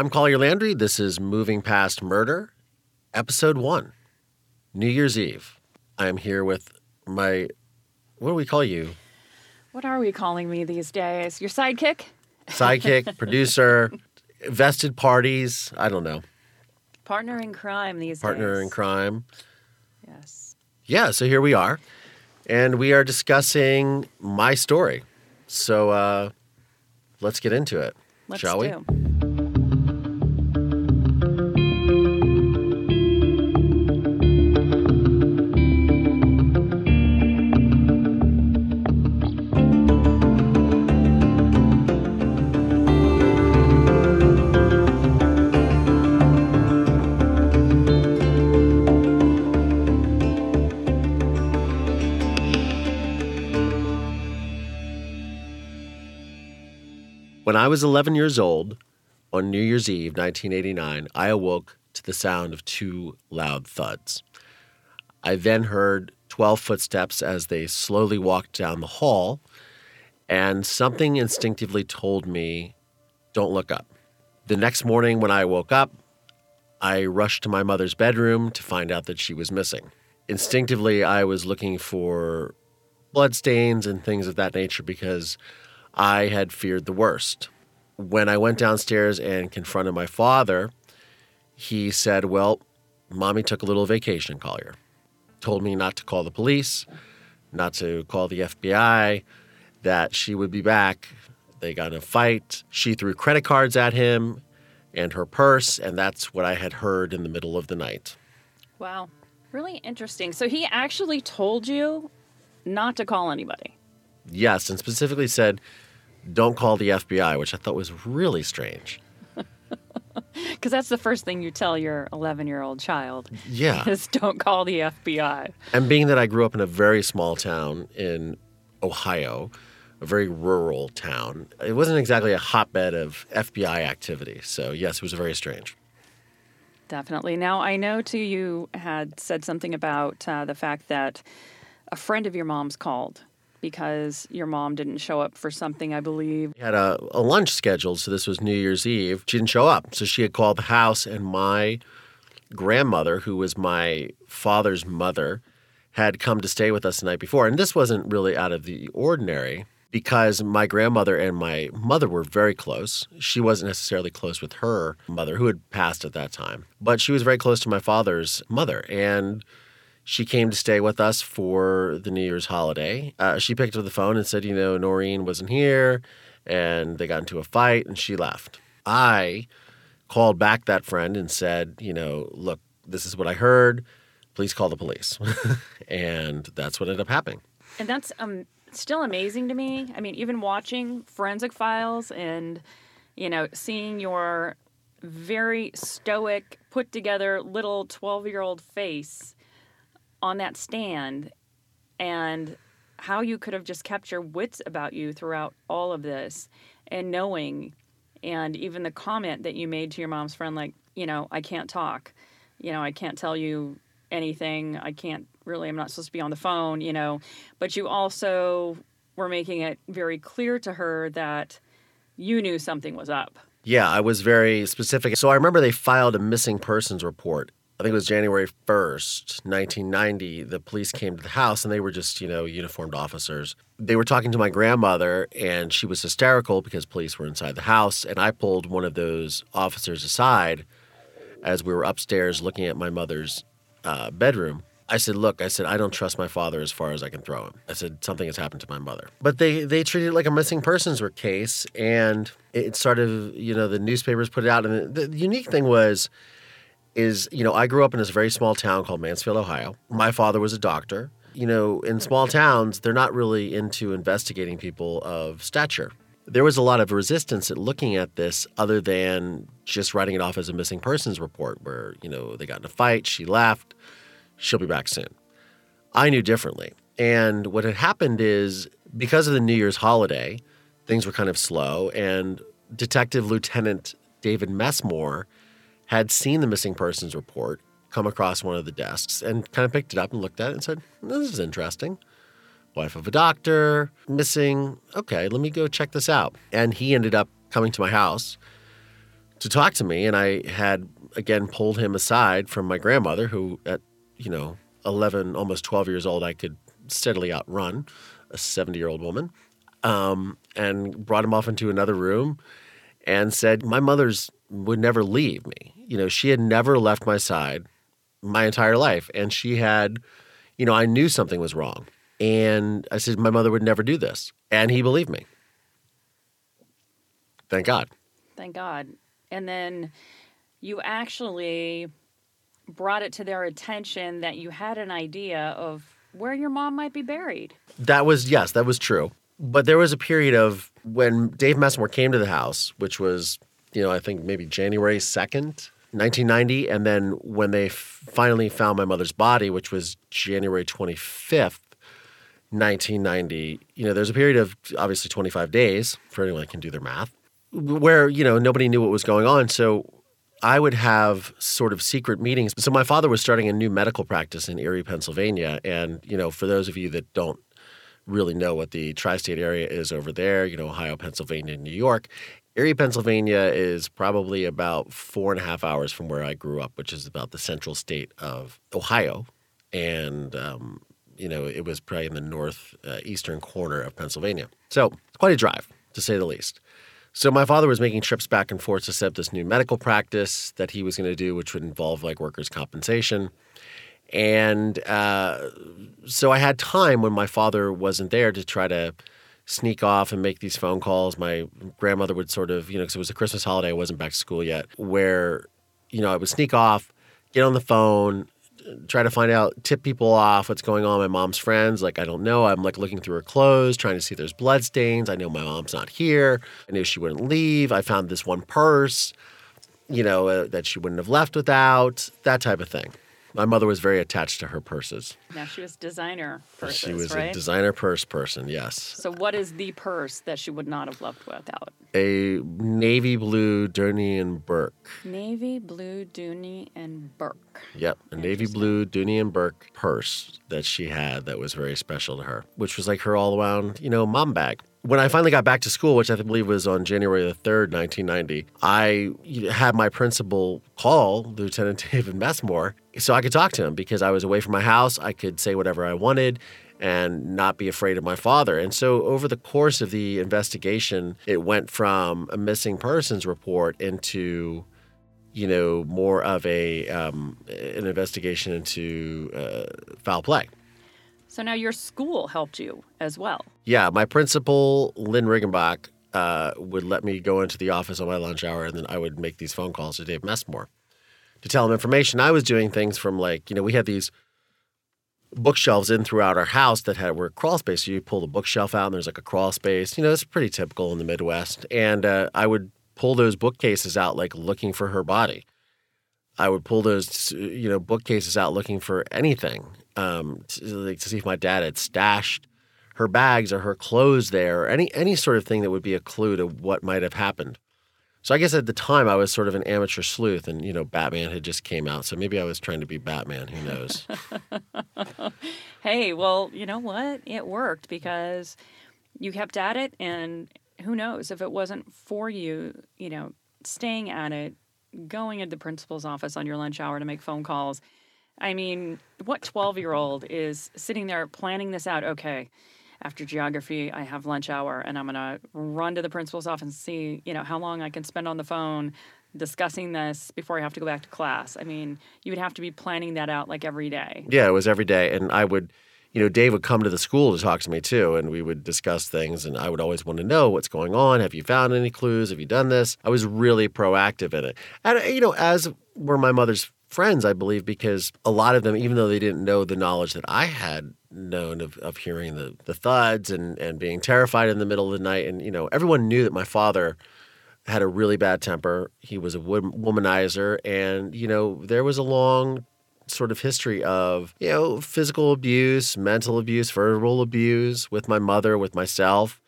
I'm Collier Landry. This is Moving Past Murder, Episode 1, New Year's Eve. I'm here with my, what do we call you? What are we calling me these days? Your sidekick? Sidekick, producer, vested parties. I don't know. Partner in crime these Partner days. Partner in crime. Yes. Yeah, so here we are. And we are discussing my story. So uh, let's get into it, Let's shall we? do. Was 11 years old, on New Year's Eve, 1989, I awoke to the sound of two loud thuds. I then heard 12 footsteps as they slowly walked down the hall, and something instinctively told me, don't look up. The next morning, when I woke up, I rushed to my mother's bedroom to find out that she was missing. Instinctively, I was looking for bloodstains and things of that nature because I had feared the worst. When I went downstairs and confronted my father, he said, Well, mommy took a little vacation, Collier. Told me not to call the police, not to call the FBI, that she would be back. They got in a fight. She threw credit cards at him and her purse, and that's what I had heard in the middle of the night. Wow. Really interesting. So he actually told you not to call anybody. Yes, and specifically said, Don't call the FBI, which I thought was really strange. Because that's the first thing you tell your 11 year old child Yeah. is don't call the FBI. And being that I grew up in a very small town in Ohio, a very rural town, it wasn't exactly a hotbed of FBI activity. So, yes, it was very strange. Definitely. Now, I know too you had said something about uh, the fact that a friend of your mom's called because your mom didn't show up for something, I believe. We had a, a lunch scheduled, so this was New Year's Eve. She didn't show up. So, she had called the house, and my grandmother, who was my father's mother, had come to stay with us the night before. And this wasn't really out of the ordinary because my grandmother and my mother were very close. She wasn't necessarily close with her mother, who had passed at that time, but she was very close to my father's mother. And she came to stay with us for the New Year's holiday. Uh, she picked up the phone and said, you know, Noreen wasn't here and they got into a fight and she left. I called back that friend and said, you know, look, this is what I heard. Please call the police. and that's what ended up happening. And that's um, still amazing to me. I mean, even watching Forensic Files and, you know, seeing your very stoic, put together little 12 year old face on that stand and how you could have just kept your wits about you throughout all of this and knowing and even the comment that you made to your mom's friend like you know i can't talk you know i can't tell you anything i can't really i'm not supposed to be on the phone you know but you also were making it very clear to her that you knew something was up Yeah, I was very specific. So I remember they filed a missing persons report. I think it was January 1st, 1990. The police came to the house and they were just, you know, uniformed officers. They were talking to my grandmother and she was hysterical because police were inside the house. And I pulled one of those officers aside as we were upstairs looking at my mother's uh, bedroom. I said, "Look, I said I don't trust my father as far as I can throw him." I said something has happened to my mother, but they they treated it like a missing persons case, and it started. You know, the newspapers put it out, and the, the unique thing was, is you know, I grew up in this very small town called Mansfield, Ohio. My father was a doctor. You know, in small towns, they're not really into investigating people of stature. There was a lot of resistance at looking at this, other than just writing it off as a missing persons report, where you know they got in a fight, she left she'll be back soon. I knew differently. And what had happened is because of the New Year's holiday, things were kind of slow. And Detective Lieutenant David Messmore had seen the missing persons report come across one of the desks and kind of picked it up and looked at it and said, This is interesting. Wife of a doctor, missing. Okay, let me go check this out. And he ended up coming to my house to talk to me. And I had, again, pulled him aside from my grandmother, who at, you know, 11, almost 12 years old, I could steadily outrun a 70 year old woman, um, and brought him off into another room and said, My mother's would never leave me. You know, she had never left my side my entire life. And she had, you know, I knew something was wrong. And I said, My mother would never do this. And he believed me. Thank God. Thank God. And then you actually brought it to their attention that you had an idea of where your mom might be buried. That was, yes, that was true. But there was a period of when Dave Messmore came to the house, which was, you know, I think maybe January 2nd, 1990. And then when they finally found my mother's body, which was January 25th, 1990, you know, there's a period of obviously 25 days for anyone that can do their math where, you know, nobody knew what was going on. So I would have sort of secret meetings. So my father was starting a new medical practice in Erie, Pennsylvania. And, you know, for those of you that don't really know what the tri state area is over there, you know, Ohio, Pennsylvania, New York, Erie, Pennsylvania is probably about four and a half hours from where I grew up, which is about the central state of Ohio. And, um, you know, it was probably in the northeastern uh, corner of Pennsylvania. So it's quite a drive, to say the least. So my father was making trips back and forth to set up this new medical practice that he was going to do, which would involve like workers' compensation. And uh, so I had time when my father wasn't there to try to sneak off and make these phone calls. My grandmother would sort of, you know, because it was a Christmas holiday, I wasn't back to school yet, where, you know, I would sneak off, get on the phone, try to find out, tip people off what's going on. My mom's friends, like, I don't know. I'm like looking through her clothes, trying to see if there's blood stains. I know my mom's not here. I knew she wouldn't leave. I found this one purse, you know, uh, that she wouldn't have left without, that type of thing. My mother was very attached to her purses. Now she was designer purses, she was right? a designer purse person, yes. So what is the purse that she would not have left without? A navy blue Dooney and Bourke. Navy blue Dooney and Bourke. Yep, a navy blue Dooney and Bourke purse that she had that was very special to her, which was like her all around, you know, mom bag when I finally got back to school, which I believe was on January the 3rd, 1990, I had my principal call Lieutenant David Messmore so I could talk to him because I was away from my house. I could say whatever I wanted and not be afraid of my father. And so over the course of the investigation, it went from a missing persons report into you know more of a um, an investigation into uh, foul play. So now your school helped you as well. Yeah, my principal, Lynn Riggenbach, uh, would let me go into the office on my lunch hour, and then I would make these phone calls to Dave Messmore to tell him information. I was doing things from like, you know, we had these bookshelves in throughout our house that had were crawl space. So you pull the bookshelf out, and there's like a crawl space. You know, it's pretty typical in the Midwest. And uh, I would pull those bookcases out, like looking for her body. I would pull those, you know, bookcases out looking for anything um, to, like, to see if my dad had stashed her bags or her clothes there, or any any sort of thing that would be a clue to what might have happened. So I guess at the time I was sort of an amateur sleuth, and you know, Batman had just came out, so maybe I was trying to be Batman. Who knows? hey, well, you know what? It worked because you kept at it, and who knows if it wasn't for you, you know, staying at it, going into the principal's office on your lunch hour to make phone calls. I mean, what 12 year old is sitting there planning this out? Okay, after geography, I have lunch hour and I'm going to run to the principal's office and see, you know, how long I can spend on the phone discussing this before I have to go back to class. I mean, you would have to be planning that out like every day. Yeah, it was every day. And I would, you know, Dave would come to the school to talk to me too, and we would discuss things. And I would always want to know what's going on. Have you found any clues? Have you done this? I was really proactive in it. And, uh, you know, as were my mother's friends, I believe, because a lot of them, even though they didn't know the knowledge that I had known of, of hearing the, the thuds and, and being terrified in the middle of the night, and, you know, everyone knew that my father had a really bad temper. He was a womanizer. And, you know, there was a long sort of history of, you know, physical abuse, mental abuse, verbal abuse with my mother, with myself.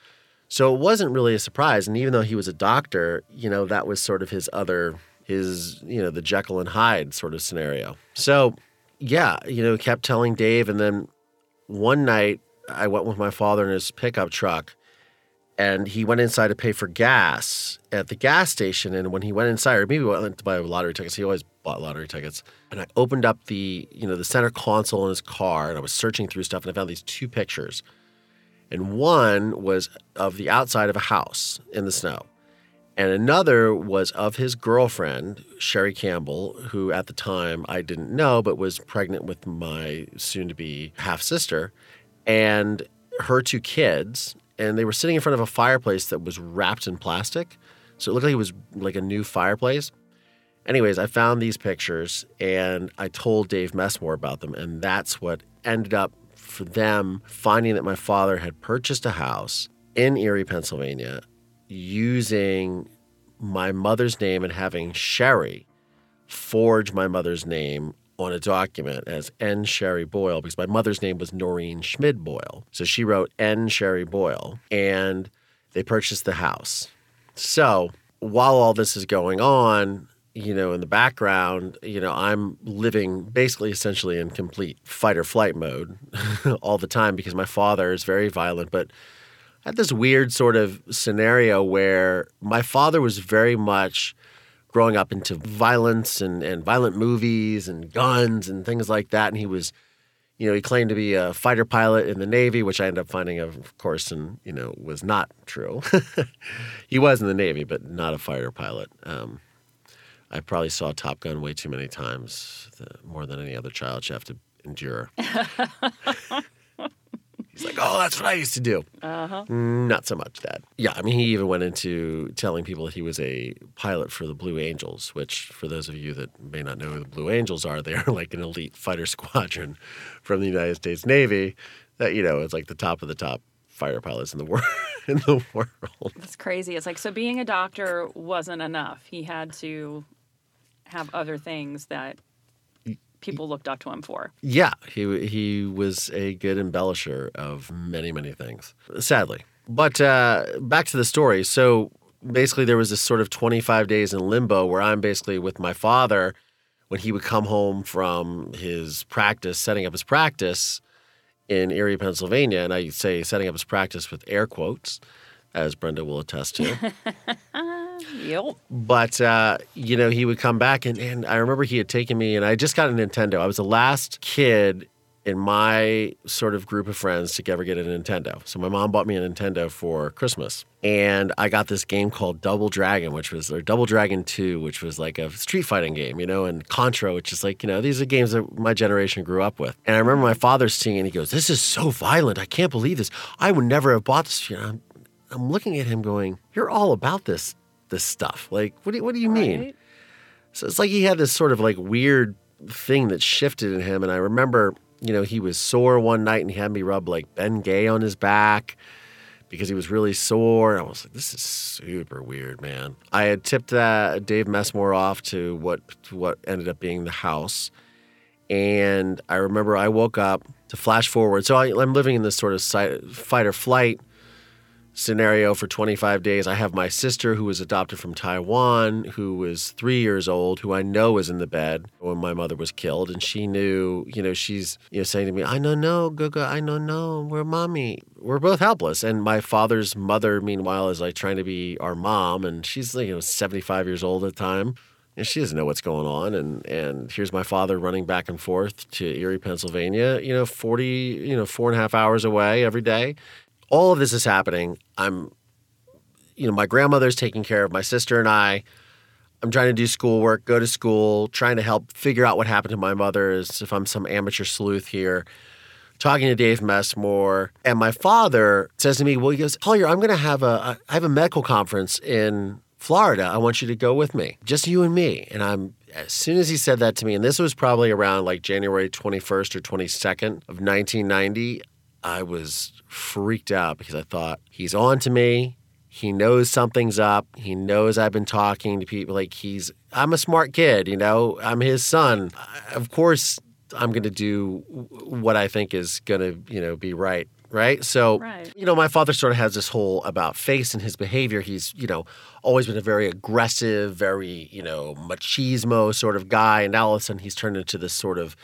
So it wasn't really a surprise. And even though he was a doctor, you know, that was sort of his other, his, you know, the Jekyll and Hyde sort of scenario. So, yeah, you know, kept telling Dave. And then one night I went with my father in his pickup truck and he went inside to pay for gas at the gas station. And when he went inside, or maybe went to buy lottery tickets, he always bought lottery tickets. And I opened up the, you know, the center console in his car, and I was searching through stuff, and I found these two pictures. And one was of the outside of a house in the snow. And another was of his girlfriend, Sherry Campbell, who at the time I didn't know, but was pregnant with my soon to be half sister, and her two kids. And they were sitting in front of a fireplace that was wrapped in plastic. So it looked like it was like a new fireplace. Anyways, I found these pictures and I told Dave Messmore about them. And that's what ended up for them finding that my father had purchased a house in Erie, Pennsylvania using my mother's name and having Sherry forge my mother's name on a document as N. Sherry Boyle because my mother's name was Noreen Schmid Boyle. So she wrote N. Sherry Boyle and they purchased the house. So while all this is going on, you know, in the background, you know, I'm living basically essentially in complete fight or flight mode all the time because my father is very violent, but I had this weird sort of scenario where my father was very much growing up into violence and, and violent movies and guns and things like that. And he was, you know, he claimed to be a fighter pilot in the Navy, which I ended up finding, of course, and, you know, was not true. he was in the Navy, but not a fighter pilot. Um, I probably saw Top Gun way too many times, more than any other child should have to endure. He's like, oh, that's what I used to do. Uh-huh. Not so much that. Yeah, I mean, he even went into telling people that he was a pilot for the Blue Angels, which, for those of you that may not know who the Blue Angels are, they are like an elite fighter squadron from the United States Navy that, you know, is like the top of the top fighter pilots in the world. in the world. That's crazy. It's like, so being a doctor wasn't enough. He had to have other things that people looked up to him for. Yeah, he he was a good embellisher of many many things. Sadly, but uh, back to the story. So basically, there was this sort of 25 days in limbo where I'm basically with my father when he would come home from his practice, setting up his practice in Erie, Pennsylvania, and I say setting up his practice with air quotes, as Brenda will attest to. Yep. But uh, you know, he would come back and, and I remember he had taken me and I just got a Nintendo. I was the last kid in my sort of group of friends to ever get a Nintendo. So my mom bought me a Nintendo for Christmas. And I got this game called Double Dragon, which was or Double Dragon 2, which was like a street fighting game, you know, and Contra, which is like, you know, these are games that my generation grew up with. And I remember my father seeing it and he goes, This is so violent. I can't believe this. I would never have bought this. You know, I'm, I'm looking at him going, You're all about this this stuff. Like, what do, what do you mean? Right? So it's like he had this sort of like weird thing that shifted in him. And I remember, you know, he was sore one night and he had me rub like Ben Gay on his back because he was really sore. And I was like, this is super weird, man. I had tipped that Dave Messmore off to what to what ended up being the house. And I remember I woke up to flash forward. So I, I'm living in this sort of fight or flight scenario for 25 days. I have my sister who was adopted from Taiwan, who was three years old, who I know was in the bed when my mother was killed. And she knew, you know, she's, you know, saying to me, I know, no, Guga, I know, no, we're mommy. We're both helpless. And my father's mother, meanwhile, is like trying to be our mom. And she's, like, you know, 75 years old at the time. And she doesn't know what's going on. And and here's my father running back and forth to Erie, Pennsylvania, you know, 40, you know, four and a half hours away every day all of this is happening. I'm, you know, my grandmother's taking care of my sister and I. I'm trying to do schoolwork, go to school, trying to help figure out what happened to my mother as if I'm some amateur sleuth here. Talking to Dave Messmore, and my father says to me, "Well, he goes, Collier, I'm going to have a I have a medical conference in Florida. I want you to go with me, just you and me." And I'm as soon as he said that to me, and this was probably around like January 21st or 22nd of 1990, I was freaked out because I thought he's on to me. He knows something's up. He knows I've been talking to people. Like he's, I'm a smart kid, you know, I'm his son. Of course, I'm going to do what I think is going to, you know, be right. Right. So, Right. you know, my father sort of has this whole about face and his behavior. He's, you know, always been a very aggressive, very, you know, machismo sort of guy. And now all of a sudden he's turned into this sort of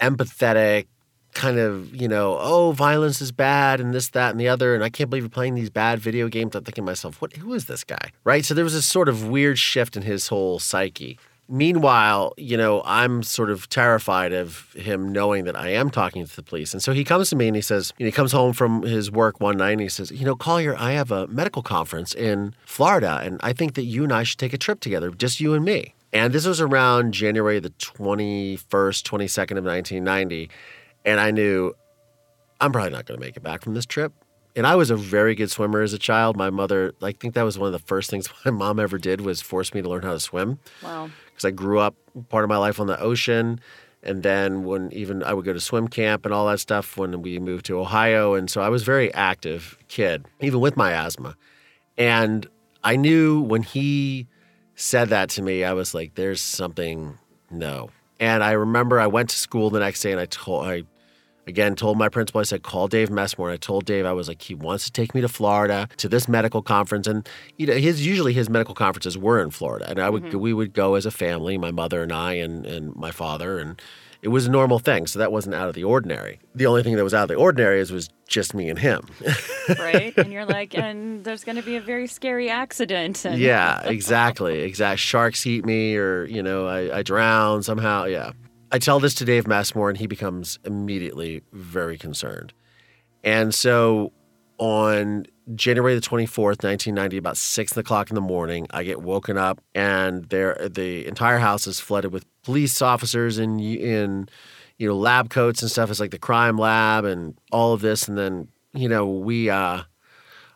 empathetic, kind of, you know, oh, violence is bad and this, that, and the other. And I can't believe you're playing these bad video games. I'm thinking to myself, what, who is this guy? Right. So there was this sort of weird shift in his whole psyche. Meanwhile, you know, I'm sort of terrified of him knowing that I am talking to the police. And so he comes to me and he says, you know, he comes home from his work one night and he says, you know, Collier, I have a medical conference in Florida and I think that you and I should take a trip together, just you and me. And this was around January the 21st, 22nd of 1990. And I knew I'm probably not going to make it back from this trip. And I was a very good swimmer as a child. My mother, I think that was one of the first things my mom ever did was force me to learn how to swim. Wow. Because I grew up part of my life on the ocean. And then when even I would go to swim camp and all that stuff when we moved to Ohio. And so I was a very active kid, even with my asthma. And I knew when he said that to me, I was like, there's something, no. And I remember I went to school the next day and I told, I again told my principal, I said, call Dave Messmore. And I told Dave, I was like, he wants to take me to Florida to this medical conference. And, you know, his, usually his medical conferences were in Florida. And I would, Mm-hmm. we would go as a family, my mother and I and, and my father. And it was a normal thing. So that wasn't out of the ordinary. The only thing that was out of the ordinary is was just me and him. Right. and you're like, and there's going to be a very scary accident. And yeah, exactly. Exact. Sharks eat me, or you know, I, I drown somehow. Yeah. I tell this to Dave Messmore, and he becomes immediately very concerned. And so, on January the twenty fourth, nineteen ninety, about six o'clock in the morning, I get woken up, and there the entire house is flooded with police officers in in you know lab coats and stuff. It's like the crime lab and all of this, and then you know we. uh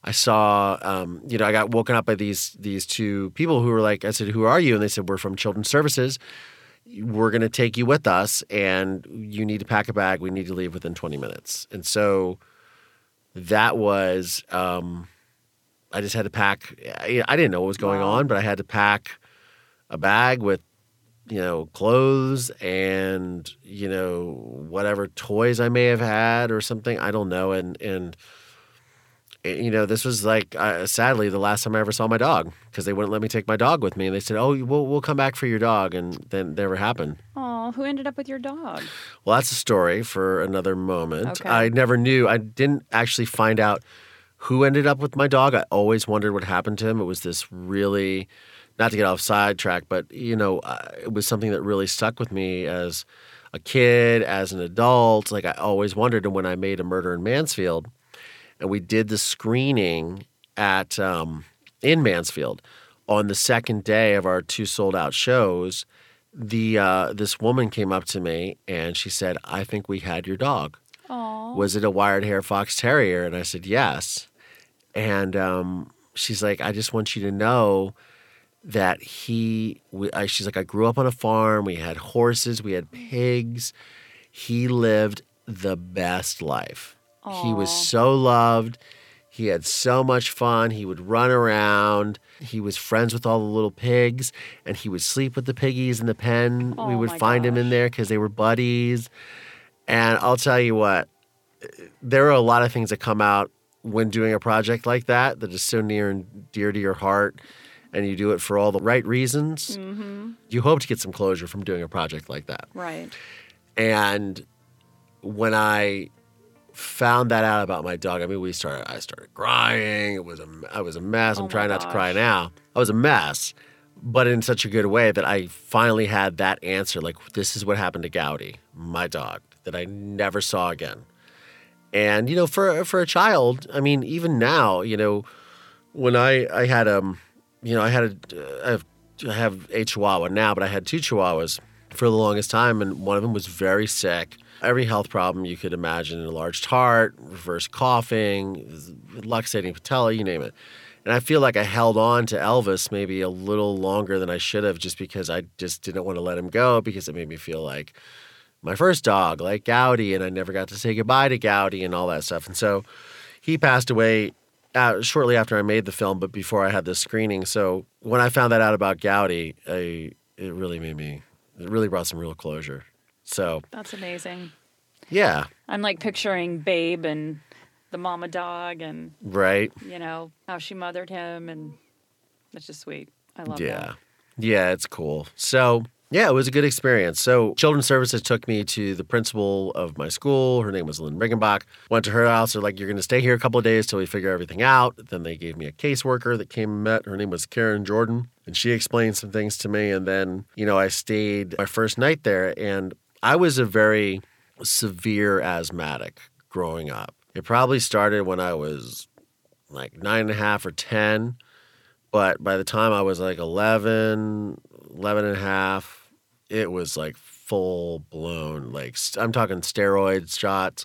I saw, um, you know, I got woken up by these these two people who were like, I said, "Who are you?" And they said, "We're from Children's Services. We're going to take you with us, and you need to pack a bag. We need to leave within 20 minutes." And so that was, um, I just had to pack. I, I didn't know what was going Wow. on, but I had to pack a bag with, you know, clothes and you know whatever toys I may have had or something. I don't know, and and you know, this was like uh, sadly the last time I ever saw my dog because they wouldn't let me take my dog with me, and they said, "Oh, we'll we'll come back for your dog," and then never happened. Oh, who ended up with your dog? Well, that's a story for another moment. Okay. I never knew. I didn't actually find out who ended up with my dog. I always wondered what happened to him. It was this really, not to get off sidetrack, but you know, uh, it was something that really stuck with me as a kid, as an adult. Like I always wondered. And when I made a murder in Mansfield, and we did the screening at um, in Mansfield on the second day of our two sold out shows. The uh, this woman came up to me and she said, "I think we had your dog. Oh. Was it a wired hair fox terrier?" And I said, "Yes." And um, she's like, "I just want you to know." That he, we, I, she's like, I grew up on a farm. We had horses, we had pigs. He lived the best life. He was so loved. He had so much fun. He would run around. He was friends with all the little pigs, and he would sleep with the piggies in the pen. we Oh would my find him in there because they were buddies. And I'll tell you what, there are a lot of things that come out when doing a project like that that is so near and dear to your heart, and you do it for all the right reasons. Mm-hmm. You hope to get some closure from doing a project like that. Right. And when I found that out about my dog, I mean, we started. I started crying. It was a. I was a mess. Oh I'm my trying not to cry now. I was a mess, but in such a good way that I finally had that answer. Like this is what happened to Gowdy, my dog, that I never saw again. And you know, for for a child, I mean, even now, you know, when I I had um, you know, I had a I have, I have a Chihuahua now, but I had two Chihuahuas for the longest time, and one of them was very sick. Every health problem you could imagine: enlarged heart, reverse coughing, luxating patella, you name it. And I feel like I held on to Elvis maybe a little longer than I should have, just because I just didn't want to let him go because it made me feel like my first dog, like Gowdy, and I never got to say goodbye to Gowdy and all that stuff. And so he passed away uh, shortly after I made the film, but before I had this screening. So when I found that out about Gowdy, I, it really made me, it really brought some real closure. So That's amazing. yeah, I'm like picturing Babe and the mama dog and, right. you know, how she mothered him. And that's just sweet. I love Yeah. that. Yeah. Yeah, it's cool. So Yeah, it was a good experience. So, Children's Services took me to the principal of my school. Her name was Lynn Riggenbach. Went to her house. They're like, You're going to stay here a couple of days till we figure everything out. Then they gave me a caseworker that came and met. Her name was Karen Jordan. And she explained some things to me. And then, you know, I stayed my first night there. And I was a very severe asthmatic growing up. It probably started when I was like nine and a half or 10. But by the time I was like 11, 11 and a half, it was like full blown. Like I'm talking steroid shots.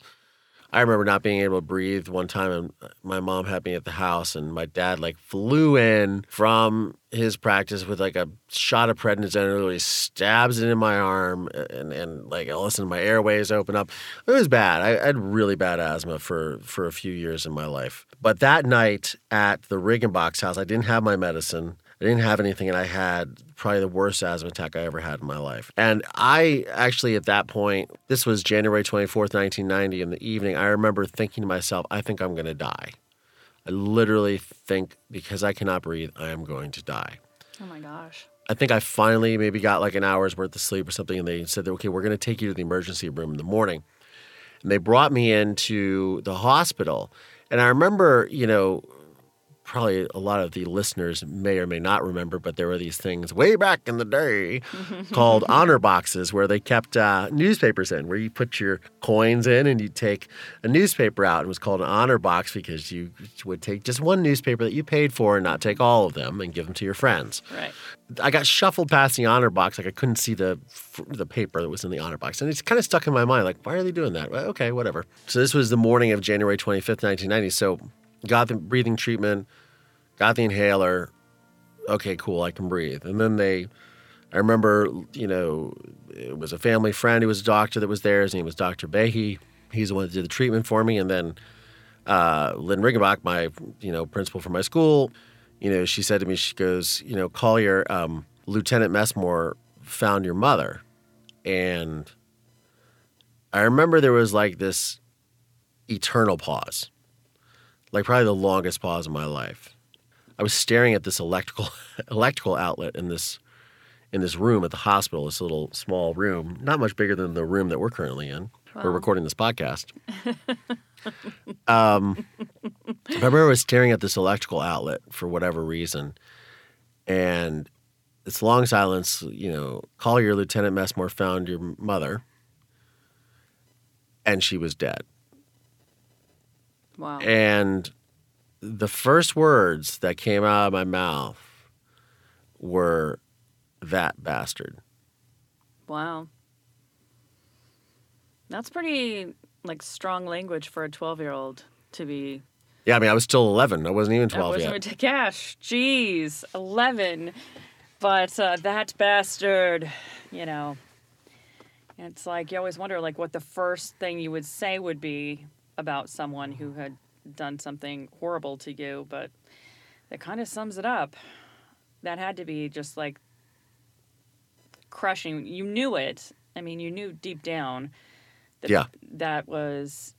I remember not being able to breathe one time, and uh, my mom had me at the house, and my dad like flew in from his practice with like a shot of prednisone, and literally stabs it in my arm, and and like I listen, to my airways open up. It was bad. I, I had really bad asthma for for a few years in my life. But that night at the Riggenbach's house, I didn't have my medicine. I didn't have anything, and I had probably the worst asthma attack I ever had in my life. And I actually, at that point, this was January 24th, 1990, in the evening, I remember thinking to myself, I think I'm going to die. I literally think because I cannot breathe, I am going to die. Oh my gosh. I think I finally maybe got like an hour's worth of sleep or something, and they said, okay, we're going to take you to the emergency room in the morning. And they brought me into the hospital. And I remember, you know, probably a lot of the listeners may or may not remember, but there were these things way back in the day called honor boxes where they kept uh, newspapers in, where you put your coins in and you take a newspaper out. And it was called an honor box because you would take just one newspaper that you paid for and not take all of them and give them to your friends. Right. I got shuffled past the honor box, like I couldn't see the the paper that was in the honor box, and it's kind of stuck in my mind. Like, why are they doing that? Well, okay, whatever. So this was the morning of January twenty fifth, nineteen ninety. So got the breathing treatment got the inhaler. Okay, cool, I can breathe. And then they, I remember, you know, it was a family friend who was a doctor that was there. His name was Dr. Behe. He's the one that did the treatment for me. And then uh, Lynn Riggenbach, my, you know, principal for my school, you know, she said to me, she goes, you know, Collier, um, Lieutenant Messmore found your mother. And I remember there was like this eternal pause, like probably the longest pause in my life. I was staring at this electrical electrical outlet in this in this room at the hospital, this little small room, not much bigger than the room that we're currently in. Wow. We're recording this podcast. um, I remember I was staring at this electrical outlet for whatever reason, and this long silence. You know, Collier, Lieutenant Messmore found your mother, and she was dead. Wow. And the first words that came out of my mouth were that bastard. Wow. That's pretty like strong language for a 12-year-old to be Yeah, I mean, I was still 11. I wasn't even 12 wasn't yet. To cash. Jeez, 11. But uh, that bastard, you know. It's like you always wonder like what the first thing you would say would be about someone who had done something horrible to you, but that kind of sums it up. That had to be just like crushing. You knew it. I mean, you knew deep down that Yeah. that was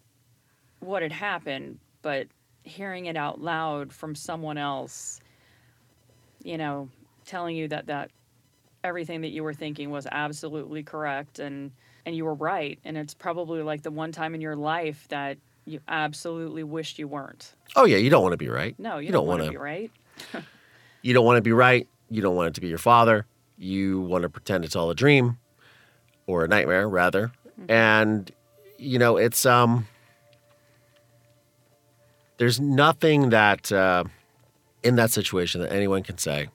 what had happened, but hearing it out loud from someone else, you know, telling you that that everything that you were thinking was absolutely correct and and you were right and it's probably like the one time in your life that you absolutely wished you weren't. Oh yeah, you don't want to be right. No, you, You don't, don't want to be right. You don't want to be right. You don't want it to be your father. You want to pretend it's all a dream or a nightmare rather. And you know, it's um there's nothing that uh in that situation that anyone can say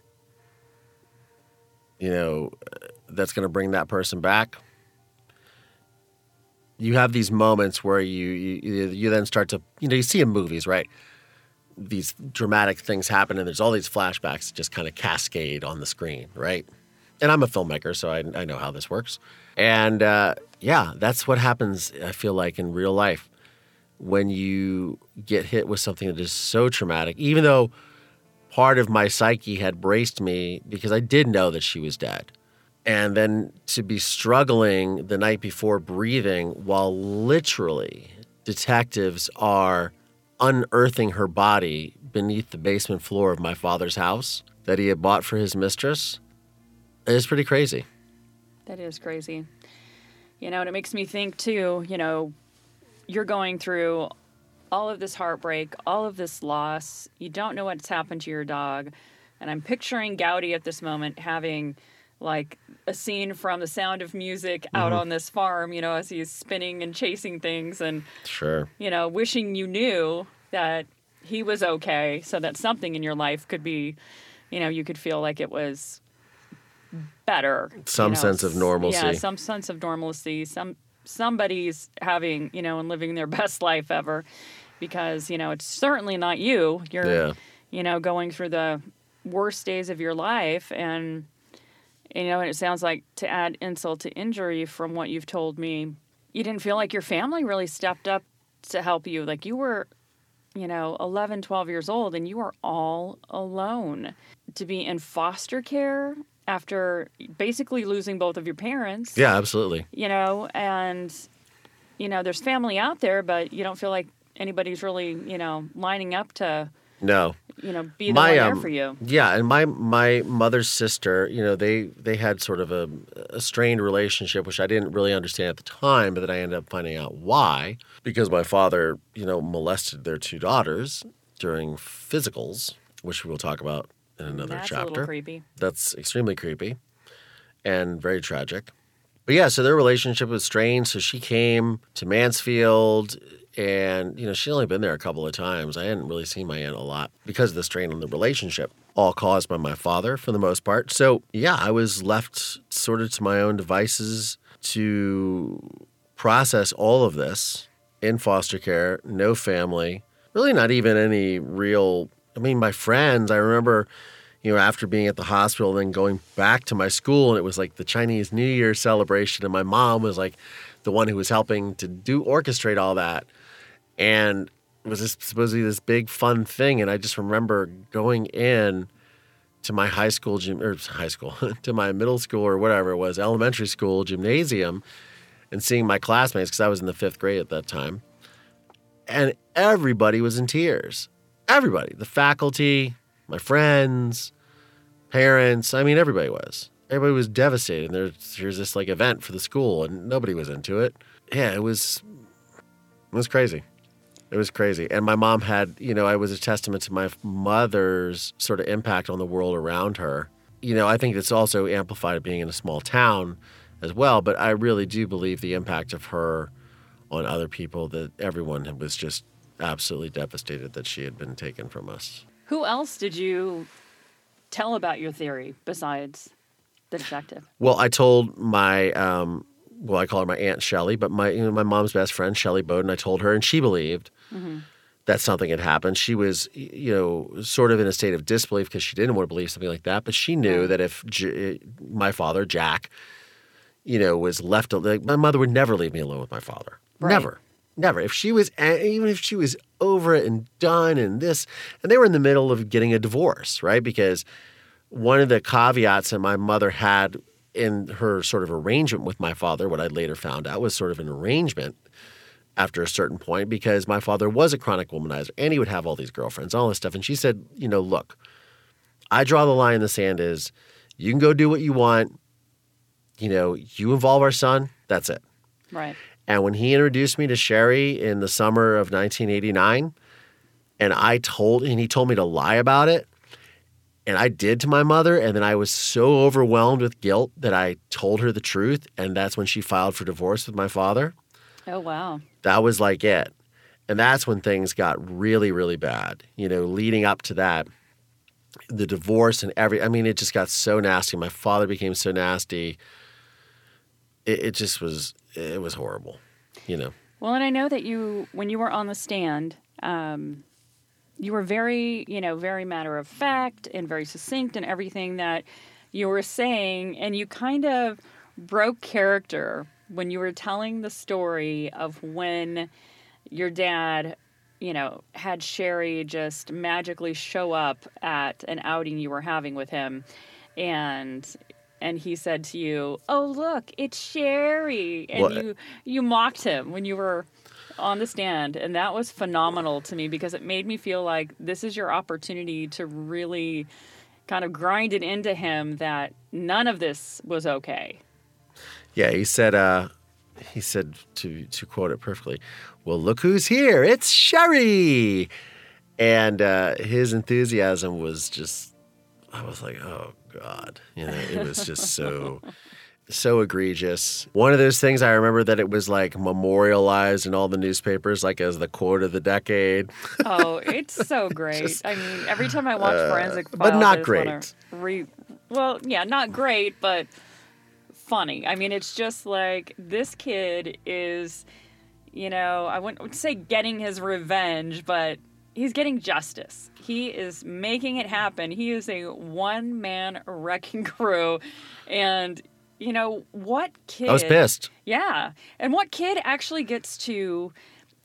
you know uh, that's going to bring that person back. You have these moments where you, you you then start to you know you see in movies right these dramatic things happen and there's all these flashbacks just kind of cascade on the screen, right? And I'm a filmmaker, so I, I know how this works. And uh, yeah, that's what happens, I feel like, in real life when you get hit with something that is so traumatic, even though part of my psyche had braced me because I did know that she was dead. And then to be struggling the night before breathing while literally detectives are unearthing her body beneath the basement floor of my father's house that he had bought for his mistress is pretty crazy. That is crazy. You know, and it makes me think too, you know, you're going through all of this heartbreak, all of this loss. You don't know what's happened to your dog. And I'm picturing Gowdy at this moment having like a scene from the sound of music out Mm-hmm. on this farm, you know, as he's spinning and chasing things and, Sure. you know, wishing you knew that he was okay so that something in your life could be, you know, you could feel like it was better. you Some know, sense of normalcy. Yeah, some sense of normalcy. Some somebody's having, you know, and living their best life ever because, you know, it's certainly not you. You're Yeah. you know, going through the worst days of your life and you know, and it sounds like to add insult to injury from what you've told me, you didn't feel like your family really stepped up to help you. Like you were, you know, 11, 12 years old and you were all alone. To be in foster care after basically losing both of your parents, Yeah, absolutely. you know, and, you know, there's family out there, but you don't feel like anybody's really, you know, lining up to, No. you know, be the My, there um, for you. Yeah, and my my mother's sister, you know, they they had sort of a, a strained relationship, which I didn't really understand at the time, but then I ended up finding out why because my father, you know, molested their two daughters during physicals, which we will talk about in another That's a chapter. little creepy. That's extremely creepy and very tragic. But yeah, so their relationship was strained. So she came to Mansfield, and you know she'd only been there a couple of times. I hadn't really seen my aunt a lot because of the strain on the relationship, all caused by my father for the most part. So yeah, I was left sort of to my own devices to process all of this in foster care, no family, really not even any real. I mean, my friends. I remember you know, after being at the hospital, then going back to my school, and it was like the Chinese New Year celebration, and my mom was like the one who was helping to do orchestrate all that, and it was this, supposed to be this big fun thing, and I just remember going in to my high school gym or high school to my middle school or whatever it was elementary school gymnasium and seeing my classmates because I was in the fifth grade at that time and everybody was in tears. Everybody. The faculty my friends parents i mean everybody was. Everybody was devastated. There's here's this like event for the school and nobody was into it. Yeah it was it was crazy it was crazy. And my mom had you know i was a testament to my mother's sort of impact on the world around her. You know i think it's also amplified being in a small town as well but i really do believe the impact of her on other people that everyone was just absolutely devastated that she had been taken from us. Who else did you tell about your theory besides the detective? Well, I told my um, well, I call her my aunt Shelly, but my you know, my mom's best friend Shelly Bowden. I told her, and she believed mm-hmm. that something had happened. She was you know sort of in a state of disbelief because she didn't want to believe something like that, but she knew Yeah. that if J- eh, my father Jack, you know, was left, like, my mother would never leave me alone with my father. Right. Never. Never. If she was, even if she was over it and done and this, and they were in the middle of getting a divorce, right? Because one of the caveats that my mother had in her sort of arrangement with my father, what I later found out was sort of an arrangement after a certain point because my father was a chronic womanizer and he would have all these girlfriends, all this stuff. And she said, you know, look, I draw the line in the sand is you can go do what you want. You know, you involve our son, that's it. Right. And when he introduced me to Sherry in the summer of 1989, and I told, and he told me to lie about it, and I did to my mother, and then I was so overwhelmed with guilt that I told her the truth, and that's when she filed for divorce with my father. Oh wow. That was like it. And that's when things got really, really bad. You know, leading up to that, the divorce and every, I mean, it just got so nasty. My father became so nasty. It, it just was, it was horrible, you know. Well, and I know that you, when you were on the stand, um, you were very, you know, very matter of fact and very succinct in everything that you were saying, and you kind of broke character when you were telling the story of when your dad, you know, had Sherry just magically show up at an outing you were having with him, and and he said to you, "Oh, look, it's Sherry," and Well, uh you you mocked him when you were on the stand, and that was phenomenal to me because it made me feel like this is your opportunity to really kind of grind it into him that none of this was okay. Yeah, he said. Uh, he said to to quote it perfectly. Well, look who's here! It's Sherry. And uh, his enthusiasm was just. I was like, oh God, you know, it was just so. so egregious. One of those things I remember that it was like memorialized in all the newspapers, like as the quote of the decade. Oh, it's so great. Just, I mean, every time I watch uh, Forensic Files, but not great. Re- well, yeah, not great, but funny. I mean, it's just like this kid is, you know, I wouldn't say getting his revenge, but he's getting justice. He is making it happen. He is a one man wrecking crew. And, you know, what kid. I was pissed. Yeah. And what kid actually gets to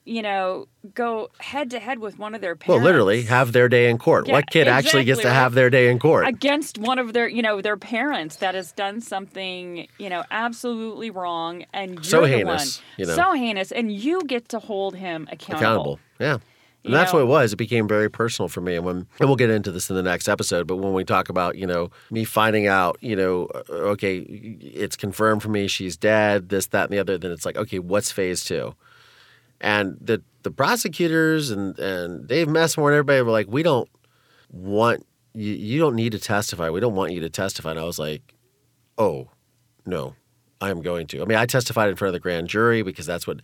you know, go head to head with one of their parents. Well, literally have their day in court. Yeah, what kid exactly, actually gets to have their day in court? Against one of their, you know, their parents that has done something, you know, absolutely wrong and you're so heinous, one, you know. So heinous and you get to hold him accountable. Accountable. Yeah. And that's know, what it was. It became very personal for me. And when and we'll get into this in the next episode, but when we talk about, you know, me finding out, you know, uh, okay, it's confirmed for me she's dead, this, that, and the other, then it's like, okay, what's phase two? And the the prosecutors and, and Dave Messmore and everybody were like, we don't want you, you don't need to testify. We don't want you to testify. And I was like, oh, no, I am going to. I mean, I testified in front of the grand jury because that's what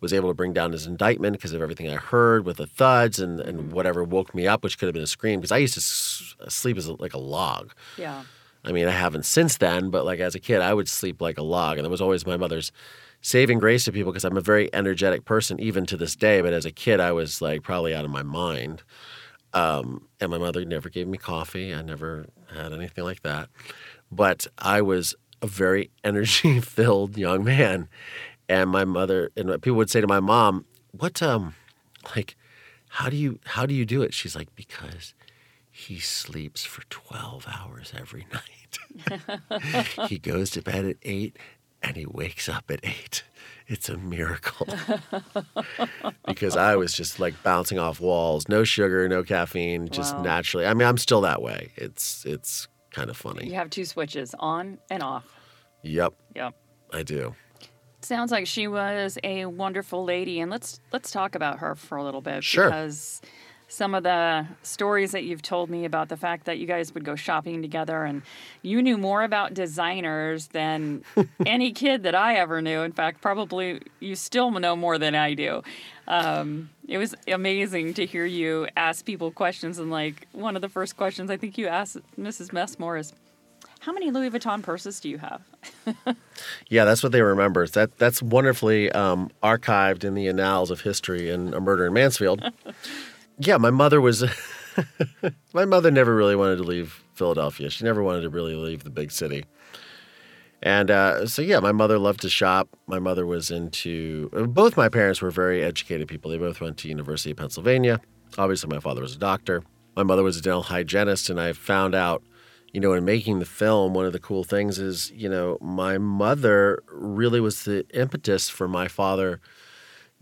was able to bring down his indictment because of everything I heard with the thuds and, and whatever woke me up, which could have been a scream because I used to sleep as a, like a log. Yeah. I mean, I haven't since then, but like as a kid, I would sleep like a log. And that was always my mother's saving grace to people because I'm a very energetic person even to this day. But as a kid, I was like probably out of my mind. Um, and my mother never gave me coffee. I never had anything like that. But I was a very energy filled young man. And my mother and people would say to my mom, "What um, like, how do you how do you do it?" She's like, "Because." He sleeps for 12 hours every night. he goes to bed at 8 and he wakes up at eight. It's a miracle. because I was just like bouncing off walls, no sugar, no caffeine, just wow. naturally. I mean, I'm still that way. It's it's kind of funny. You have two switches, on and off. Yep. Yep. I do. Sounds like she was a wonderful lady, and let's let's talk about her for a little bit sure. because some of the stories that you've told me about the fact that you guys would go shopping together and you knew more about designers than any kid that I ever knew. In fact, probably you still know more than I do. Um, it was amazing to hear you ask people questions. And like one of the first questions I think you asked Mrs. Messmore is, how many Louis Vuitton purses do you have? yeah, that's what they remember. That that's wonderfully um, archived in the annals of history in a murder in Mansfield. yeah, my mother was. my mother never really wanted to leave Philadelphia. She never wanted to really leave the big city. And uh, so, yeah, my mother loved to shop. My mother was into. Both my parents were very educated people. They both went to University of Pennsylvania. Obviously, my father was a doctor. My mother was a dental hygienist, and I found out, you know, in making the film, one of the cool things is, you know, my mother really was the impetus for my father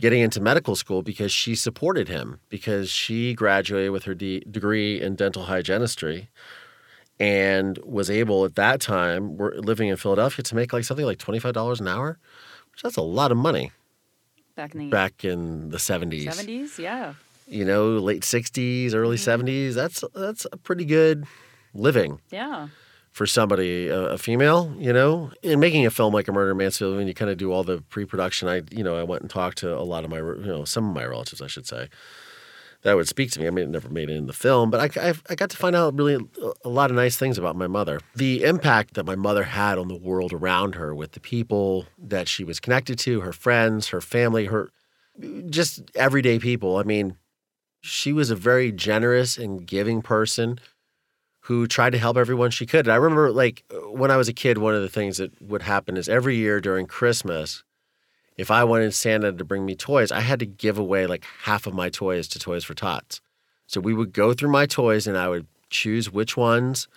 getting into medical school because she supported him because she graduated with her de- degree in dental hygienistry and was able at that time we're living in Philadelphia to make like something like $25 an hour which that's a lot of money. Back in the back in the 70s 70s yeah. You know late 60s early mm-hmm. 70s that's that's a pretty good living. Yeah. For somebody, a, a, female, you know, in making a film like A Murder in Mansfield, when you kind of do all the pre-production, I, you know, I went and talked to a lot of my, you know, some of my relatives, I should say, that would speak to me. I mean, it never made it in the film, but I, I, I got to find out really a lot of nice things about my mother. The impact that my mother had on the world around her with the people that she was connected to, her friends, her family, her just everyday people. I mean, she was a very generous and giving person who tried to help everyone she could. And I remember, like, when I was a kid, one of the things that would happen is every year during Christmas, if I wanted Santa to bring me toys, I had to give away like half of my toys to Toys for Tots. So we would go through my toys and I would choose which ones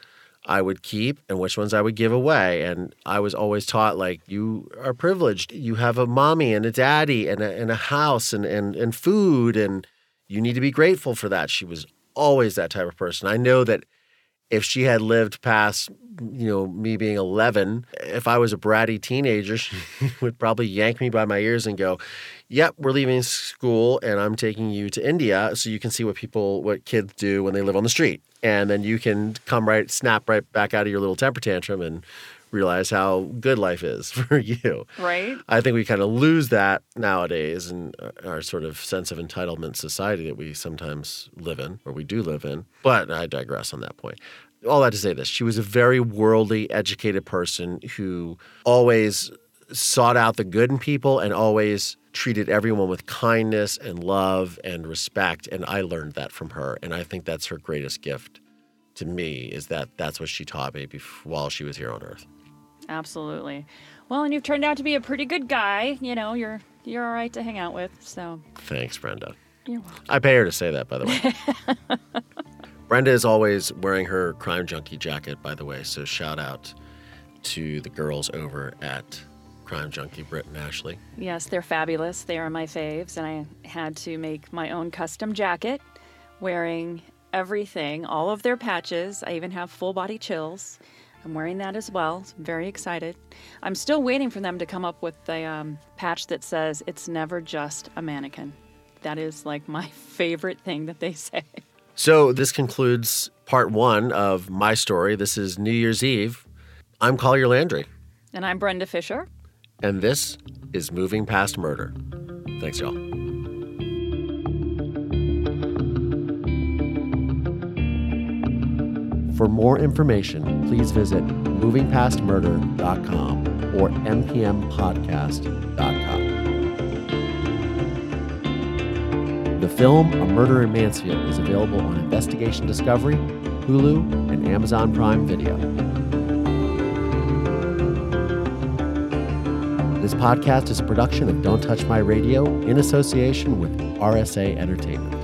I would keep and which ones I would give away. And I was always taught, like, you are privileged. You have a mommy and a daddy and a, and a house and, and, and food, and you need to be grateful for that. She was always that type of person. I know that if she had lived past you know me being 11 if i was a bratty teenager she would probably yank me by my ears and go yep we're leaving school and i'm taking you to india so you can see what people what kids do when they live on the street. And then you can come right snap right back out of your little temper tantrum and realize how good life is for you. Right. I think we kind of lose that nowadays in uh, our sort of sense of entitlement society that we sometimes live in, or we do live in. But I digress on that point. All that to say this she was a very worldly, educated person who always sought out the good in people and always treated everyone with kindness and love and respect. And I learned that from her. And I think that's her greatest gift to me is that that's what she taught me before, while she was here on earth. Absolutely. Well, and you've turned out to be a pretty good guy. You know, you're you're all right to hang out with. So Thanks, Brenda. you're welcome. I pay her to say that, by the way. Brenda is always wearing her crime junkie jacket, by the way. So shout out to the girls over at Crime Junkie, Brit and Ashley. Yes, they're fabulous. They are my faves, and I had to make my own custom jacket, wearing everything, all of their patches. I even have full body chills. I'm wearing that as well. So I'm very excited. I'm still waiting for them to come up with the um, patch that says it's never just a mannequin. That is like my favorite thing that they say. So this concludes part one of my story. This is New Year's Eve. I'm Collier Landry, And I'm Brenda Fisher. and this is Moving Past Murder. Thanks, y'all. For more information, please visit movingpastmurder.com or mpmpodcast.com. The film A Murder in Mansfield is available on Investigation Discovery, Hulu, and Amazon Prime Video. This podcast is a production of Don't Touch My Radio in association with RSA Entertainment.